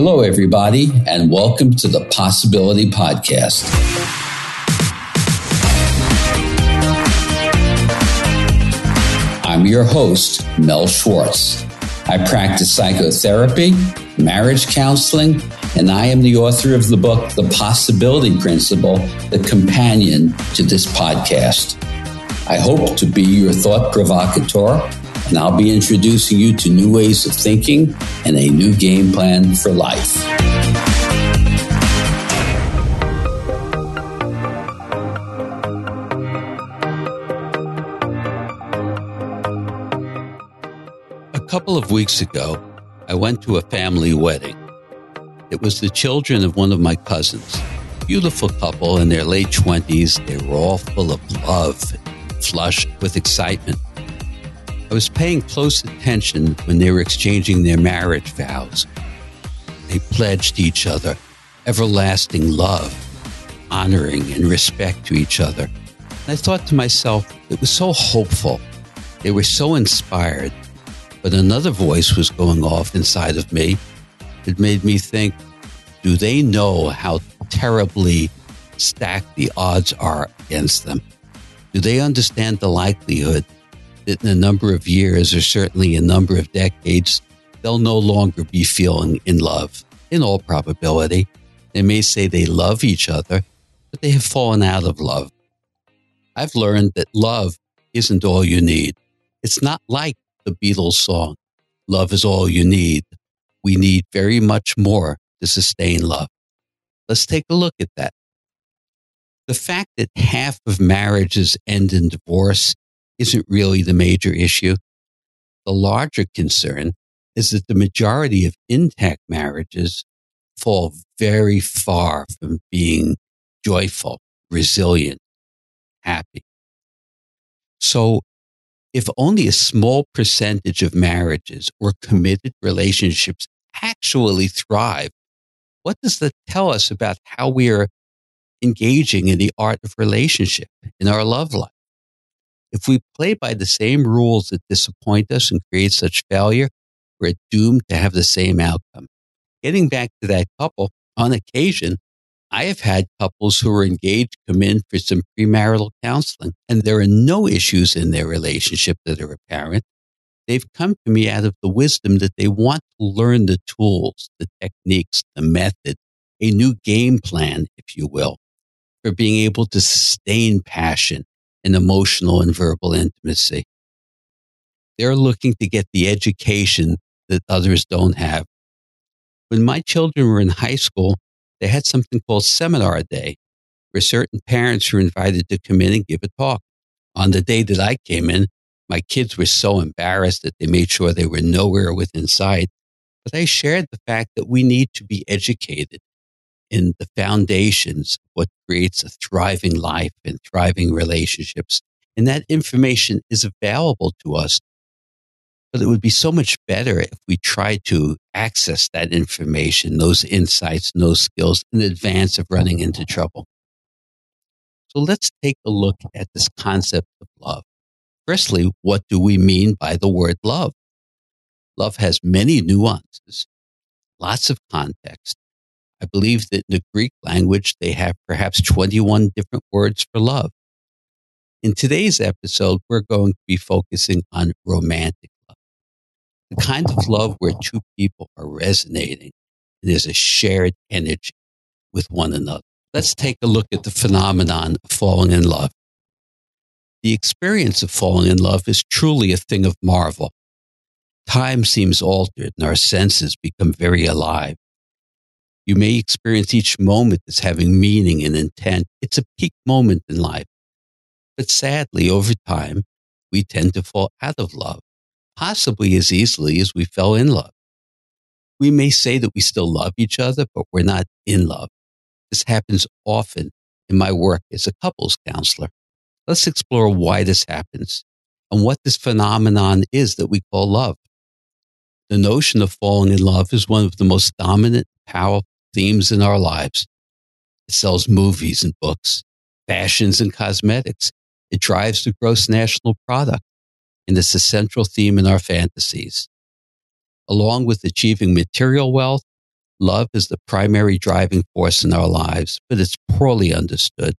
Hello, everybody, and welcome to the Possibility Podcast. I'm your host, Mel Schwartz. I practice psychotherapy, marriage counseling, and I am the author of the book, The Possibility Principle, the companion to this podcast. I hope to be your thought provocateur, and I'll be introducing you to new ways of thinking and a new game plan for life. A couple of weeks ago, I went to a family wedding. It was the children of one of my cousins. Beautiful couple in their late 20s. They were all full of love flushed with excitement. I was paying close attention when they were exchanging their marriage vows. They pledged each other everlasting love, honoring and respect to each other. And I thought to myself, it was so hopeful. They were so inspired. But another voice was going off inside of me. It made me think, do they know how terribly stacked the odds are against them? Do they understand the likelihood in a number of years, or certainly a number of decades, they'll no longer be feeling in love? In all probability, they may say they love each other, but they have fallen out of love. I've learned that love isn't all you need. It's not like the Beatles song, Love is all you need. We need very much more to sustain love. Let's take a look at that. The fact that half of marriages end in divorce isn't really the major issue. The larger concern is that the majority of intact marriages fall very far from being joyful, resilient, happy. So, if only a small percentage of marriages or committed relationships actually thrive, what does that tell us about how we are engaging in the art of relationship in our love life. If we play by the same rules that disappoint us and create such failure, we're doomed to have the same outcome. Getting back to that couple, on occasion, I have had couples who are engaged come in for some premarital counseling, and there are no issues in their relationship that are apparent. They've come to me out of the wisdom that they want to learn the tools, the techniques, the method, a new game plan, if you will, for being able to sustain passion and emotional and verbal intimacy. They're looking to get the education that others don't have. When my children were in high school, they had something called Seminar Day, where certain parents were invited to come in and give a talk. On the day that I came in, my kids were so embarrassed that they made sure they were nowhere within sight. But I shared the fact that we need to be educated in the foundations of what creates a thriving life and thriving relationships. And that information is available to us. But it would be so much better if we tried to access that information, those insights, and those skills in advance of running into trouble. So let's take a look at this concept of love. Firstly, what do we mean by the word love? Love has many nuances, lots of context, I believe that in the Greek language, they have perhaps 21 different words for love. In today's episode, we're going to be focusing on romantic love, the oh, kind of love where two people are resonating and there's a shared energy with one another. Let's take a look at the phenomenon of falling in love. The experience of falling in love is truly a thing of marvel. Time seems altered and our senses become very alive. You may experience each moment as having meaning and intent. It's a peak moment in life. But sadly, over time, we tend to fall out of love, possibly as easily as we fell in love. We may say that we still love each other, but we're not in love. This happens often in my work as a couples counselor. Let's explore why this happens and what this phenomenon is that we call love. The notion of falling in love is one of the most dominant, powerful themes in our lives. It sells movies and books, fashions and cosmetics. It drives the gross national product, and it's a central theme in our fantasies. Along with achieving material wealth, Love is the primary driving force in our lives, but it's poorly understood.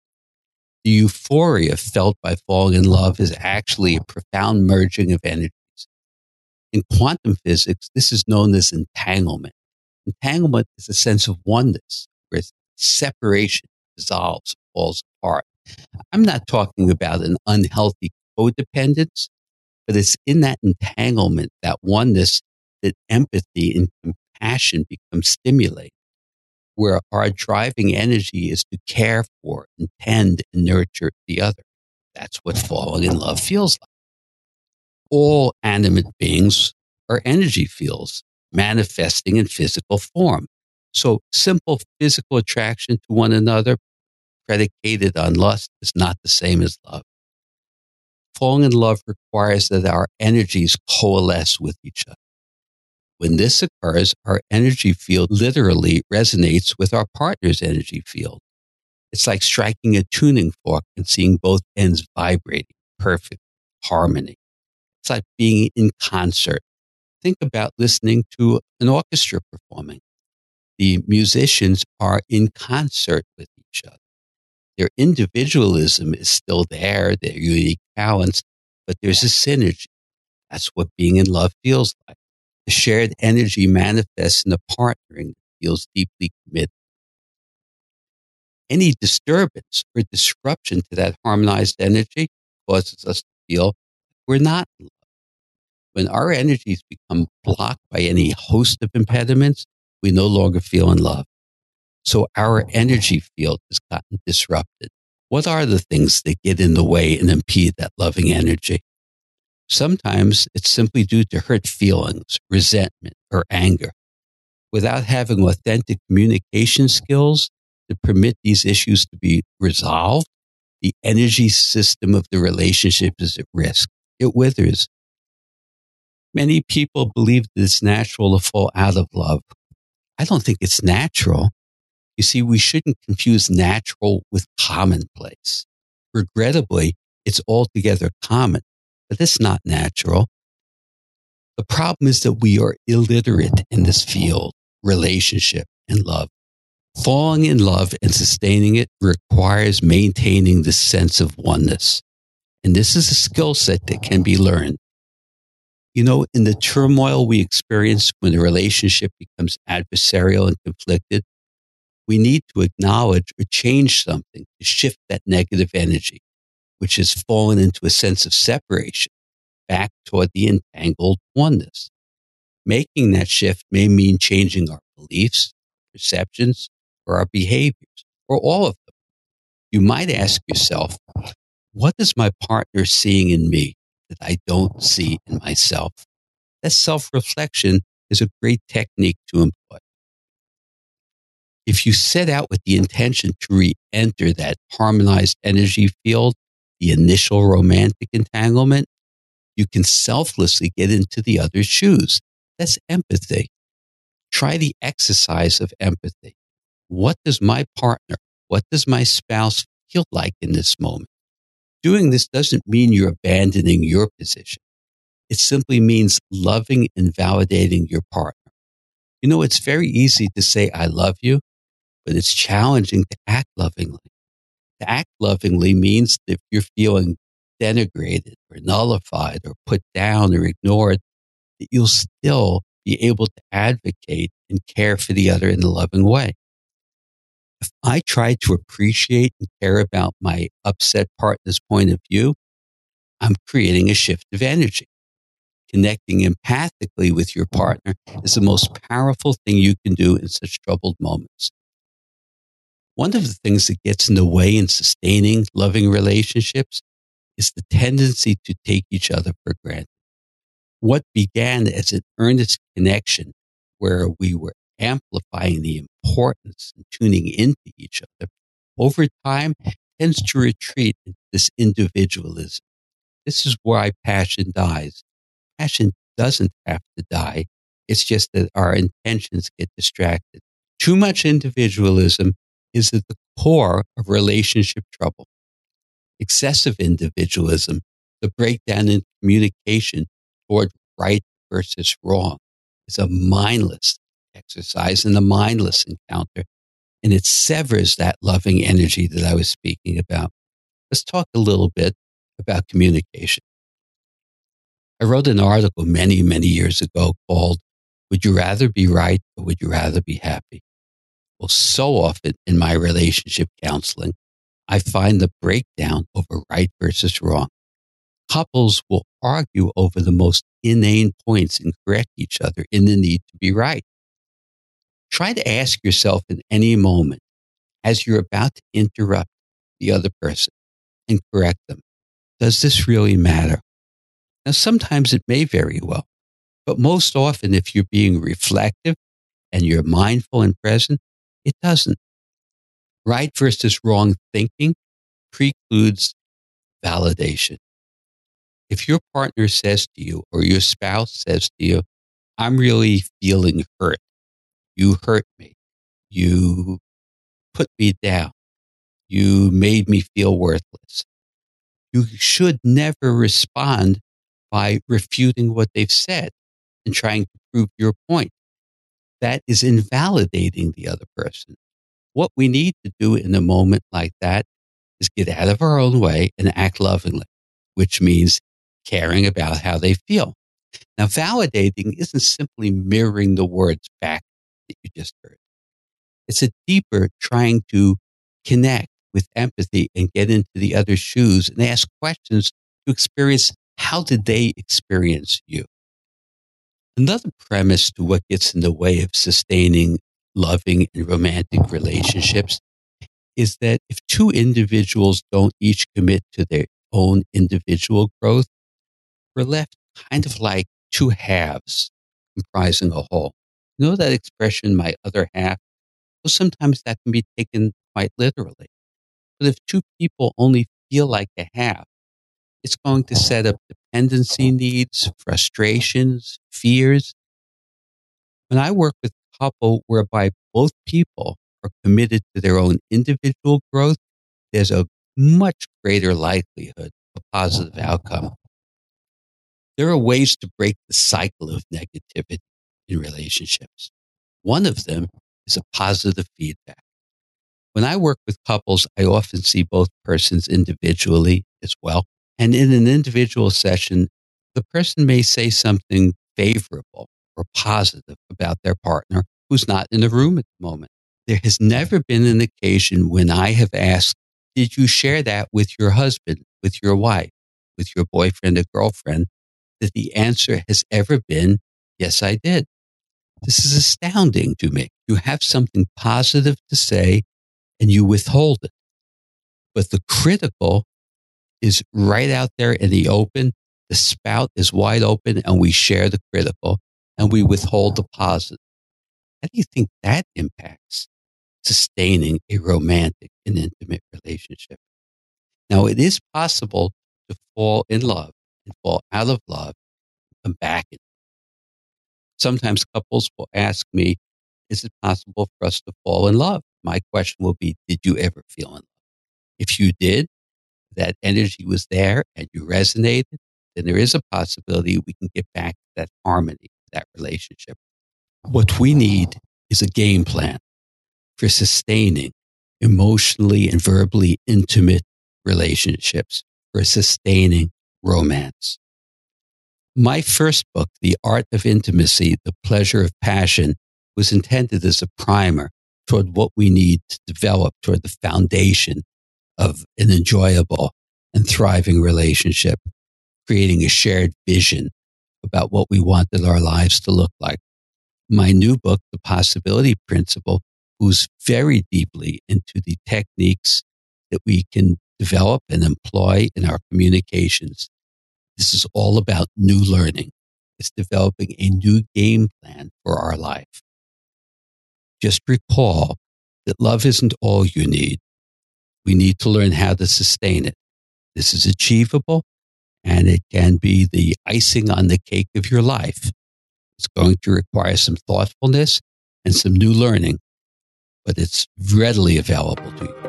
The euphoria felt by falling in love is actually a profound merging of energies. In quantum physics, this is known as entanglement. Entanglement is a sense of oneness, where separation dissolves, falls apart. I'm not talking about an unhealthy codependence, but it's in that entanglement, that oneness, that empathy and compassion become stimulated, where our driving energy is to care for, and tend, and nurture the other. That's what falling in love feels like. All animate beings are energy fields manifesting in physical form. So simple physical attraction to one another predicated on lust is not the same as love. Falling in love requires that our energies coalesce with each other. When this occurs, our energy field literally resonates with our partner's energy field. It's like striking a tuning fork and seeing both ends vibrating, perfect harmony. It's like being in concert. Think about listening to an orchestra performing. The musicians are in concert with each other. Their individualism is still there, their unique talents, but there's a synergy. That's what being in love feels like. The shared energy manifests in the partnering that feels deeply committed. Any disturbance or disruption to that harmonized energy causes us to feel we're not in love. When our energies become blocked by any host of impediments, we no longer feel in love. So our energy field has gotten disrupted. What are the things that get in the way and impede that loving energy? Sometimes it's simply due to hurt feelings, resentment, or anger. Without having authentic communication skills to permit these issues to be resolved, the energy system of the relationship is at risk. It withers. Many people believe that it's natural to fall out of love. I don't think it's natural. You see, we shouldn't confuse natural with commonplace. Regrettably, it's altogether common, but it's not natural. The problem is that we are illiterate in this field, relationship and love. Falling in love and sustaining it requires maintaining the sense of oneness. And this is a skill set that can be learned. You know, in the turmoil we experience when a relationship becomes adversarial and conflicted, we need to acknowledge or change something to shift that negative energy, which has fallen into a sense of separation back toward the entangled oneness. Making that shift may mean changing our beliefs, perceptions, or our behaviors, or all of them. You might ask yourself, what is my partner seeing in me that I don't see in myself? That self reflection is a great technique to employ if you set out with the intention to re enter that harmonized energy field, the initial romantic entanglement, you can selflessly get into the other's shoes. That's empathy. Try the exercise of empathy. What does my partner, what does my spouse feel like in this moment? Doing this doesn't mean you're abandoning your position. It simply means loving and validating your partner. You know, it's very easy to say, I love you, but it's challenging to act lovingly. To act lovingly means that if you're feeling denigrated or nullified or put down or ignored, that you'll still be able to advocate and care for the other in a loving way. If I try to appreciate and care about my upset partner's point of view, I'm creating a shift of energy. Connecting empathically with your partner is the most powerful thing you can do in such troubled moments. One of the things that gets in the way in sustaining loving relationships is the tendency to take each other for granted. What began as an earnest connection where we were amplifying the importance and tuning into each other over time tends to retreat into this individualism. This is why passion dies. Passion doesn't have to die. It's just that our intentions get distracted. Too much individualism is at the core of relationship trouble. Excessive individualism, the breakdown in communication toward right versus wrong, is a mindless, exercise and a mindless encounter. And it severs that loving energy that I was speaking about. Let's talk a little bit about communication. I wrote an article many, many years ago called Would You Rather Be Right or Would You Rather Be Happy? Well, so often in my relationship counseling, I find the breakdown over right versus wrong. Couples will argue over the most inane points and correct each other in the need to be right. Try to ask yourself in any moment as you're about to interrupt the other person and correct them, does this really matter? Now, sometimes it may very well, but most often, if you're being reflective and you're mindful and present, it doesn't. Right versus wrong thinking precludes validation. If your partner says to you or your spouse says to you, I'm really feeling hurt. You hurt me. You put me down. You made me feel worthless. You should never respond by refuting what they've said and trying to prove your point. That is invalidating the other person. What we need to do in a moment like that is get out of our own way and act lovingly, which means caring about how they feel. Now, validating isn't simply mirroring the words back that you just heard. It's a deeper trying to connect with empathy and get into the other's shoes and ask questions to experience how did they experience you? Another premise to what gets in the way of sustaining loving and romantic relationships is that if two individuals don't each commit to their own individual growth, we're left kind of like two halves comprising a whole. You know that expression, my other half? Well, sometimes that can be taken quite literally. But if two people only feel like a half, it's going to set up dependency needs, frustrations, fears. When I work with a couple whereby both people are committed to their own individual growth, there's a much greater likelihood of positive outcome. There are ways to break the cycle of negativity in relationships. One of them is a positive feedback. When I work with couples, I often see both persons individually as well. And in an individual session, the person may say something favorable or positive about their partner who's not in the room at the moment. There has never been an occasion when I have asked, Did you share that with your husband, with your wife, with your boyfriend or girlfriend? That the answer has ever been, Yes, I did. This is astounding to me. You have something positive to say and you withhold it. But the critical is right out there in the open. The spout is wide open and we share the critical and we withhold the positive. How do you think that impacts sustaining a romantic and intimate relationship? Now, it is possible to fall in love and fall out of love and come back. In. Sometimes couples will ask me, is it possible for us to fall in love? My question will be, did you ever feel in love? If you did, that energy was there and you resonated, then there is a possibility we can get back to that harmony, that relationship. What we need is a game plan for sustaining emotionally and verbally intimate relationships, for sustaining romance. My first book, The Art of Intimacy, The Pleasure of Passion, was intended as a primer toward what we need to develop toward the foundation of an enjoyable and thriving relationship, creating a shared vision about what we wanted our lives to look like. My new book, The Possibility Principle, goes very deeply into the techniques that we can develop and employ in our communications. This is all about new learning. It's developing a new game plan for our life. Just recall that love isn't all you need. We need to learn how to sustain it. This is achievable and it can be the icing on the cake of your life. It's going to require some thoughtfulness and some new learning, but it's readily available to you.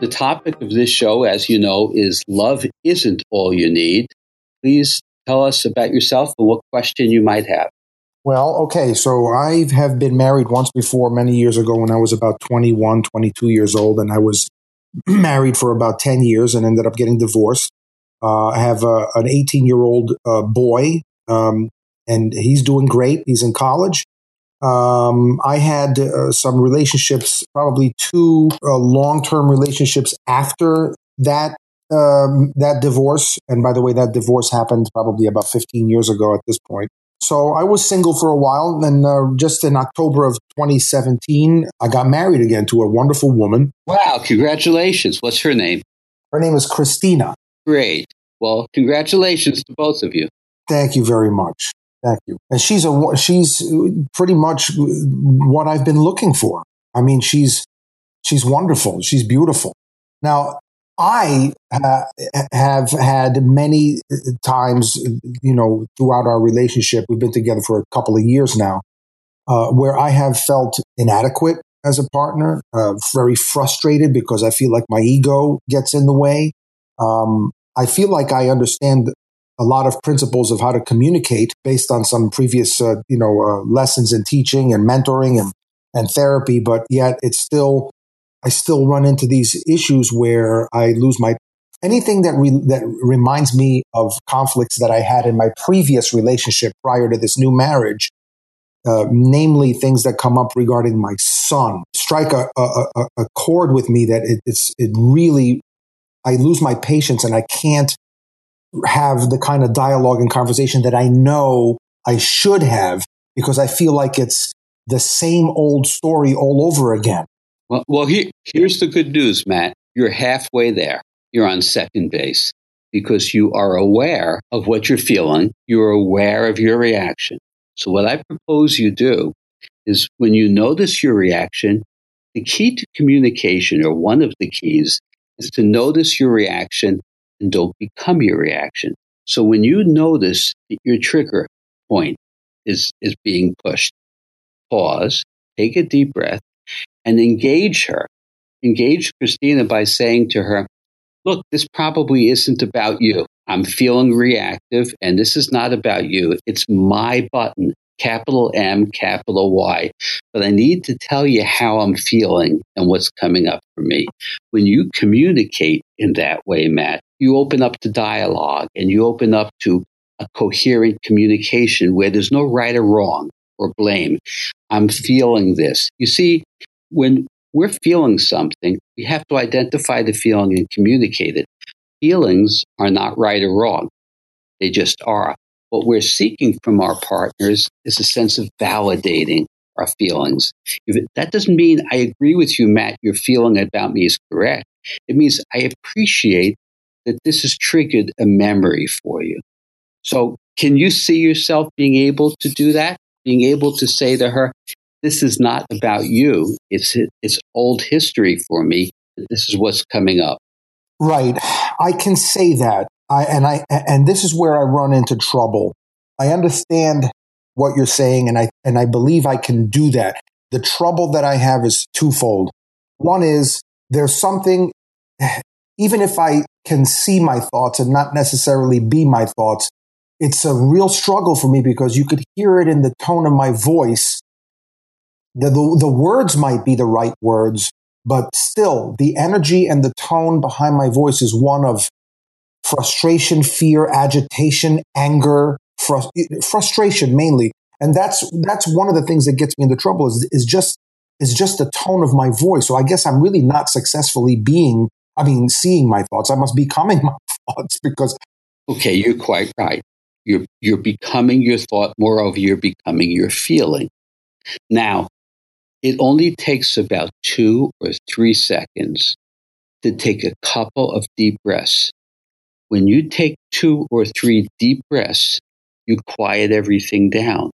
The topic of this show, as you know, is Love Isn't All You Need. Please tell us about yourself and what question you might have. Well, okay. So I have been married once before many years ago when I was about 21, 22 years old, and I was married for about 10 years and ended up getting divorced. Uh, I have a, an 18 year old uh, boy, um, and he's doing great. He's in college. Um, I had uh, some relationships, probably two uh, long term relationships after that um, that divorce. And by the way, that divorce happened probably about 15 years ago at this point. So I was single for a while. And uh, just in October of 2017, I got married again to a wonderful woman. Wow, congratulations. What's her name? Her name is Christina. Great. Well, congratulations to both of you. Thank you very much. Thank you. And she's a she's pretty much what I've been looking for. I mean, she's she's wonderful. She's beautiful. Now, I ha- have had many times, you know, throughout our relationship, we've been together for a couple of years now, uh, where I have felt inadequate as a partner, uh, very frustrated because I feel like my ego gets in the way. Um, I feel like I understand a lot of principles of how to communicate based on some previous, uh, you know, uh, lessons in teaching and mentoring and, and therapy, but yet it's still I still run into these issues where I lose my anything that re, that reminds me of conflicts that I had in my previous relationship prior to this new marriage. Uh, namely, things that come up regarding my son strike a, a, a, a chord with me that it, it's it really I lose my patience and I can't have the kind of dialogue and conversation that I know I should have because I feel like it's the same old story all over again. Well, well he, here's the good news, Matt. You're halfway there. You're on second base because you are aware of what you're feeling. You're aware of your reaction. So, what I propose you do is when you notice your reaction, the key to communication, or one of the keys, is to notice your reaction and don't become your reaction. So, when you notice that your trigger point is, is being pushed, pause, take a deep breath, and engage her. Engage Christina by saying to her, Look, this probably isn't about you. I'm feeling reactive, and this is not about you. It's my button, capital M, capital Y. But I need to tell you how I'm feeling and what's coming up for me. When you communicate in that way, Matt, you open up to dialogue and you open up to a coherent communication where there's no right or wrong or blame. I'm feeling this. You see, when we're feeling something, we have to identify the feeling and communicate it. Feelings are not right or wrong, they just are. What we're seeking from our partners is a sense of validating our feelings. If that doesn't mean I agree with you, Matt, your feeling about me is correct. It means I appreciate that this has triggered a memory for you. So, can you see yourself being able to do that? Being able to say to her, this is not about you. It's it's old history for me. This is what's coming up. Right. I can say that. I and I and this is where I run into trouble. I understand what you're saying and I and I believe I can do that. The trouble that I have is twofold. One is there's something even if I can see my thoughts and not necessarily be my thoughts, it's a real struggle for me because you could hear it in the tone of my voice the, the, the words might be the right words, but still the energy and the tone behind my voice is one of frustration, fear, agitation, anger, frustration mainly. And that's, that's one of the things that gets me into trouble is, is just, is just the tone of my voice. So I guess I'm really not successfully being, I mean, seeing my thoughts. I must be becoming my thoughts because. Okay, you're quite right. You're, you're becoming your thought. Moreover, you're becoming your feeling. Now, it only takes about two or three seconds to take a couple of deep breaths. When you take two or three deep breaths, you quiet everything down.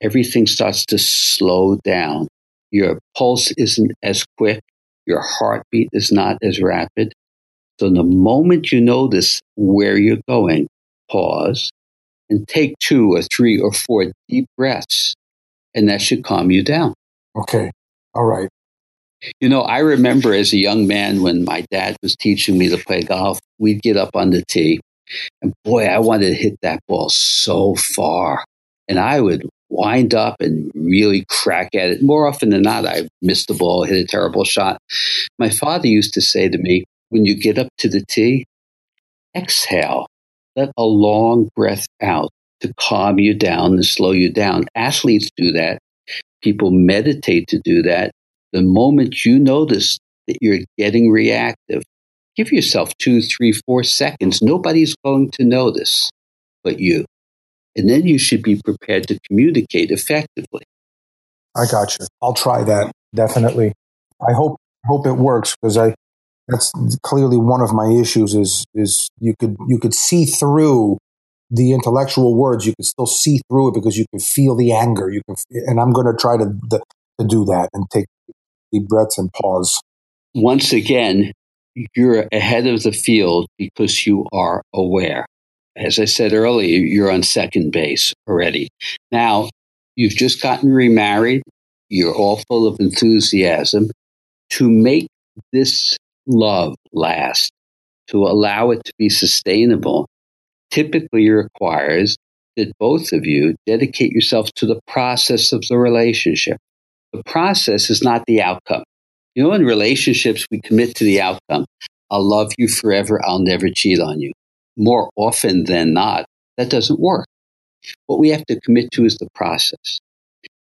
Everything starts to slow down. Your pulse isn't as quick. Your heartbeat is not as rapid. So the moment you notice where you're going, pause and take two or three or four deep breaths, and that should calm you down. Okay. All right. You know, I remember as a young man when my dad was teaching me to play golf, we'd get up on the tee, and boy, I wanted to hit that ball so far. And I would wind up and really crack at it. More often than not, I missed the ball, hit a terrible shot. My father used to say to me, when you get up to the tee, exhale, let a long breath out to calm you down and slow you down. Athletes do that. People meditate to do that. The moment you notice that you're getting reactive, give yourself two, three, four seconds. Nobody's going to notice but you. And then you should be prepared to communicate effectively. I got you. I'll try that. Definitely. I hope hope it works because I that's clearly one of my issues is is you could you could see through the intellectual words you could still see through it because you can feel the anger you can and i'm going to try to to do that and take deep breaths and pause once again you're ahead of the field because you are aware as i said earlier you're on second base already now you've just gotten remarried you're all full of enthusiasm to make this love last to allow it to be sustainable typically requires that both of you dedicate yourself to the process of the relationship. The process is not the outcome. You know, in relationships, we commit to the outcome. I'll love you forever. I'll never cheat on you. More often than not, that doesn't work. What we have to commit to is the process.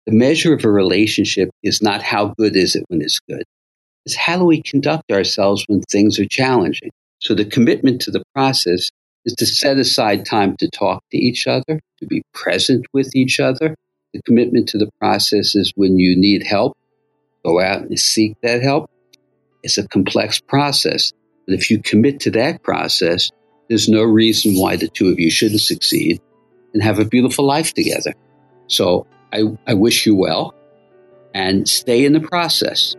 The measure of a relationship is not how good is it when it's good. It's how do we conduct ourselves when things are challenging. So the commitment to the process is to set aside time to talk to each other, to be present with each other. The commitment to the process is when you need help, go out and seek that help. It's a complex process. But if you commit to that process, there's no reason why the two of you shouldn't succeed and have a beautiful life together. So I, I wish you well and stay in the process.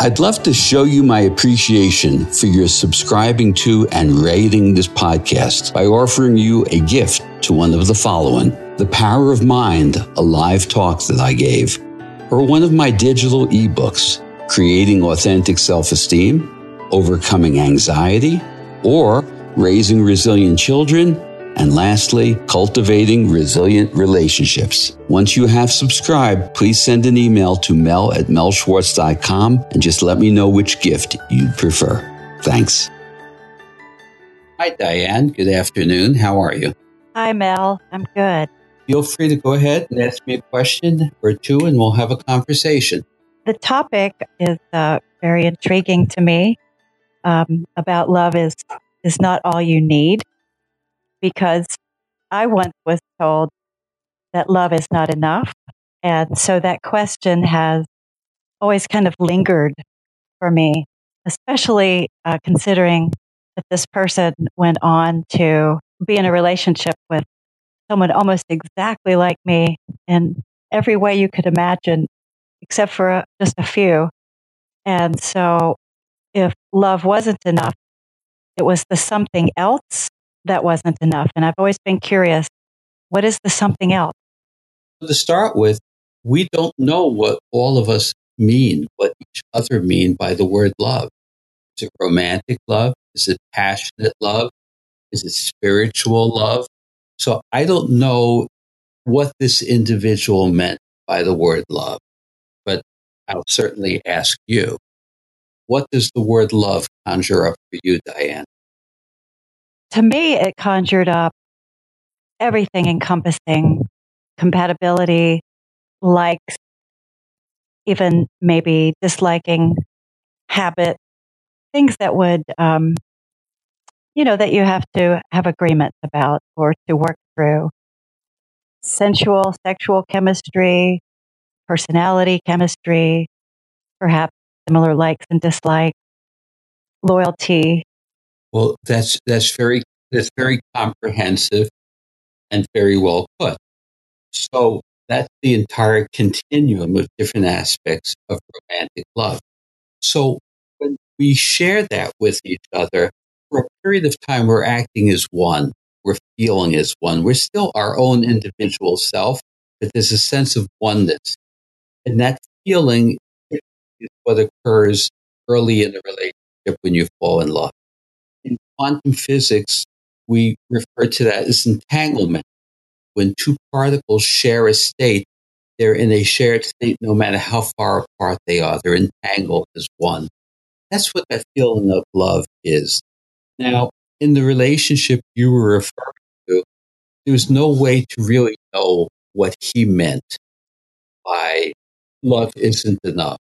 I'd love to show you my appreciation for your subscribing to and rating this podcast by offering you a gift to one of the following The Power of Mind, a live talk that I gave, or one of my digital ebooks, Creating Authentic Self Esteem, Overcoming Anxiety, or Raising Resilient Children and lastly, cultivating resilient relationships. Once you have subscribed, please send an email to mel at melschwartz.com and just let me know which gift you'd prefer. Thanks. Hi, Diane. Good afternoon. How are you? Hi, Mel. I'm good. Feel free to go ahead and ask me a question or two, and we'll have a conversation. The topic is uh, very intriguing to me. Um, about love is is not all you need because I once was told that love is not enough. And so that question has always kind of lingered for me, especially uh, considering that this person went on to be in a relationship with someone almost exactly like me in every way you could imagine, except for uh, just a few. And so if love wasn't enough, it was the something else that wasn't enough. And I've always been curious what is the something else? To start with, we don't know what all of us mean, what each other mean by the word love. Is it romantic love? Is it passionate love? Is it spiritual love? So I don't know what this individual meant by the word love, but I'll certainly ask you. What does the word love conjure up for you, Diane? to me, it conjured up everything encompassing compatibility, likes, even maybe disliking habit, things that would, um, you know, that you have to have agreements about or to work through. Sensual, sexual chemistry, personality chemistry, perhaps similar likes and dislikes, loyalty, well, that's that's very that's very comprehensive and very well put. So that's the entire continuum of different aspects of romantic love. So when we share that with each other for a period of time, we're acting as one. We're feeling as one. We're still our own individual self, but there's a sense of oneness. And that feeling is what occurs early in the relationship when you fall in love. In quantum physics, we refer to that as entanglement. When two particles share a state, they're in a shared state no matter how far apart they are. They're entangled as one. That's what that feeling of love is. Now, in the relationship you were referring to, there was no way to really know what he meant by love isn't enough.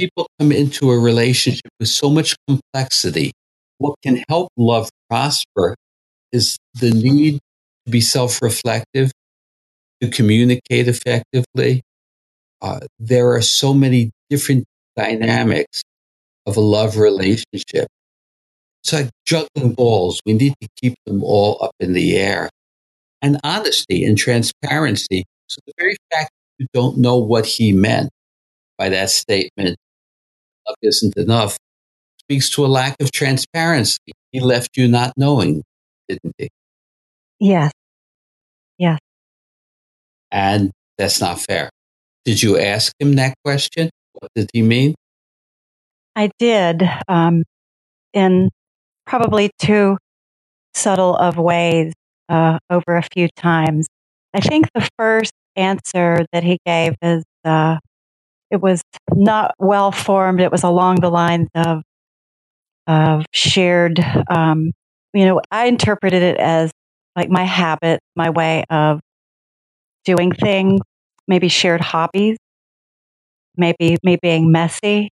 People come into a relationship with so much complexity. What can help love prosper is the need to be self reflective, to communicate effectively. Uh, there are so many different dynamics of a love relationship. It's like juggling balls. We need to keep them all up in the air. And honesty and transparency. So the very fact that you don't know what he meant by that statement, love isn't enough, speaks to a lack of transparency. He left you not knowing, didn't he? Yes. Yes. And that's not fair. Did you ask him that question? What did he mean? I did um, in probably too subtle of ways uh, over a few times. I think the first answer that he gave is uh, it was not well formed. It was along the lines of of shared. Um, you know, I interpreted it as like my habit, my way of doing things, maybe shared hobbies, maybe me being messy,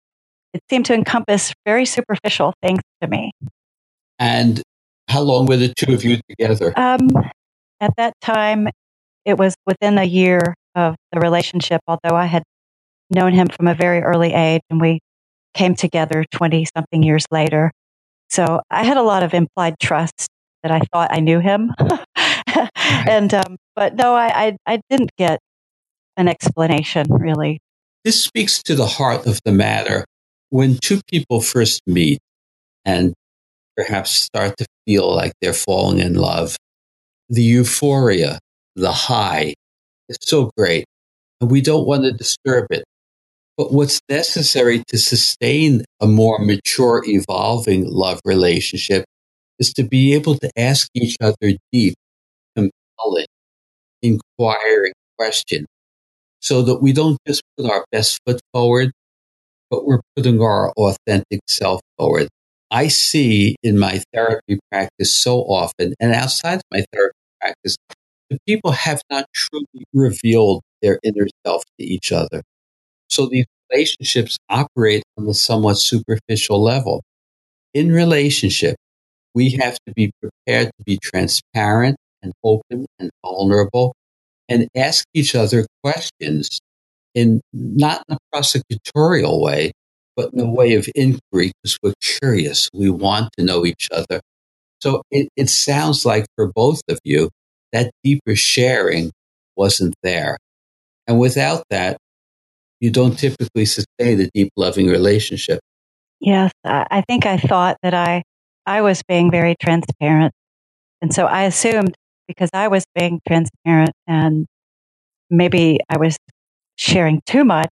it seemed to encompass very superficial things to me. And how long were the two of you together? Um, at that time, it was within a year of the relationship, although I had known him from a very early age and we came together 20 something years later. So I had a lot of implied trust that I thought I knew him. and, um, but no, I, I, I didn't get an explanation really. This speaks to the heart of the matter when two people first meet and perhaps start to feel like they're falling in love, the euphoria, the high is so great. And we don't want to disturb it. But what's necessary to sustain a more mature, evolving love relationship is to be able to ask each other deep, compelling, inquiring questions so that we don't just put our best foot forward, but we're putting our authentic self forward. I see in my therapy practice so often, and outside of my therapy practice, the people have not truly revealed their inner self to each other. So these relationships operate on the somewhat superficial level. In relationship, we have to be prepared to be transparent and open and vulnerable and ask each other questions in not in a prosecutorial way, but in a way of inquiry because we're curious. We want to know each other. So it, it sounds like for both of you, that deeper sharing wasn't there. And without that, you don't typically sustain a deep loving relationship. Yes, I think I thought that I I was being very transparent. And so I assumed because I was being transparent and maybe I was sharing too much.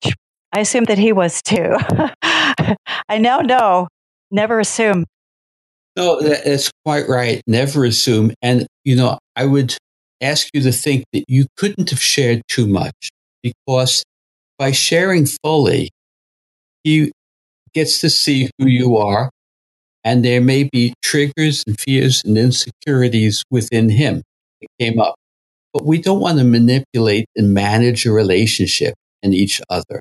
I assumed that he was too. I now know, never assume. No, that's quite right. Never assume. And, you know, I would ask you to think that you couldn't have shared too much because by sharing fully, he gets to see who you are. And there may be triggers and fears and insecurities within him that came up. But we don't want to manipulate and manage a relationship and each other.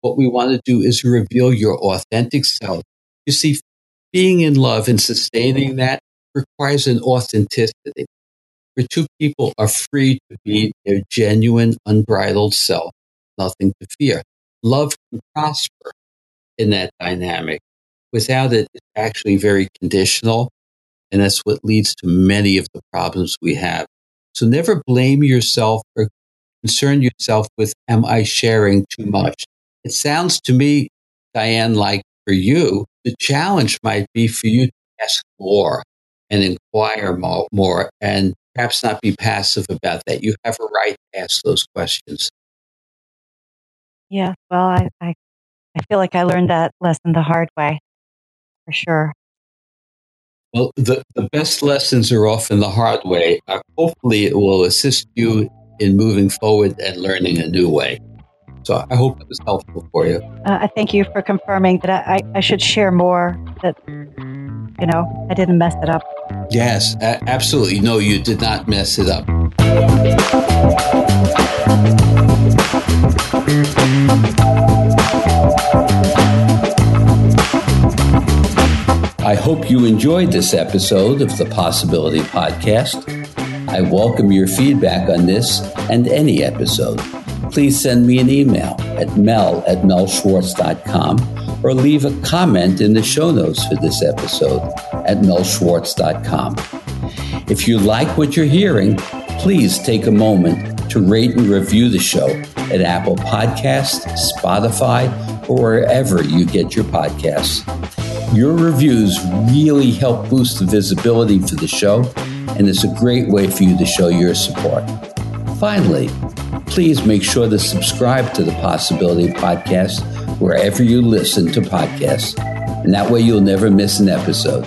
What we want to do is reveal your authentic self. You see, being in love and sustaining that requires an authenticity where two people are free to be their genuine, unbridled self, nothing to fear. Love can prosper in that dynamic. Without it, it's actually very conditional. And that's what leads to many of the problems we have. So never blame yourself or concern yourself with, am I sharing too much? It sounds to me, Diane, like for you, the challenge might be for you to ask more and inquire more, more and perhaps not be passive about that. You have a right to ask those questions. Yeah, well, I, I I feel like I learned that lesson the hard way, for sure. Well, the, the best lessons are often the hard way. Uh, hopefully, it will assist you in moving forward and learning a new way. So I hope it was helpful for you. Uh, I thank you for confirming that I, I, I, should share more, that, you know, I didn't mess it up. Yes, a- absolutely. No, you did not mess it up. I hope you enjoyed this episode of the Possibility Podcast. I welcome your feedback on this and any episode. Please send me an email at mel at melschwartz.com or leave a comment in the show notes for this episode at melschwartz.com. If you like what you're hearing, please take a moment to rate and review the show at Apple Podcasts, Spotify, or wherever you get your podcasts. Your reviews really help boost the visibility for the show, and it's a great way for you to show your support. Finally, please make sure to subscribe to the Possibility Podcast wherever you listen to podcasts, and that way you'll never miss an episode.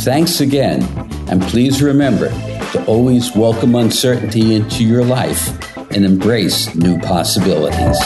Thanks again, and please remember to always welcome uncertainty into your life and embrace new possibilities.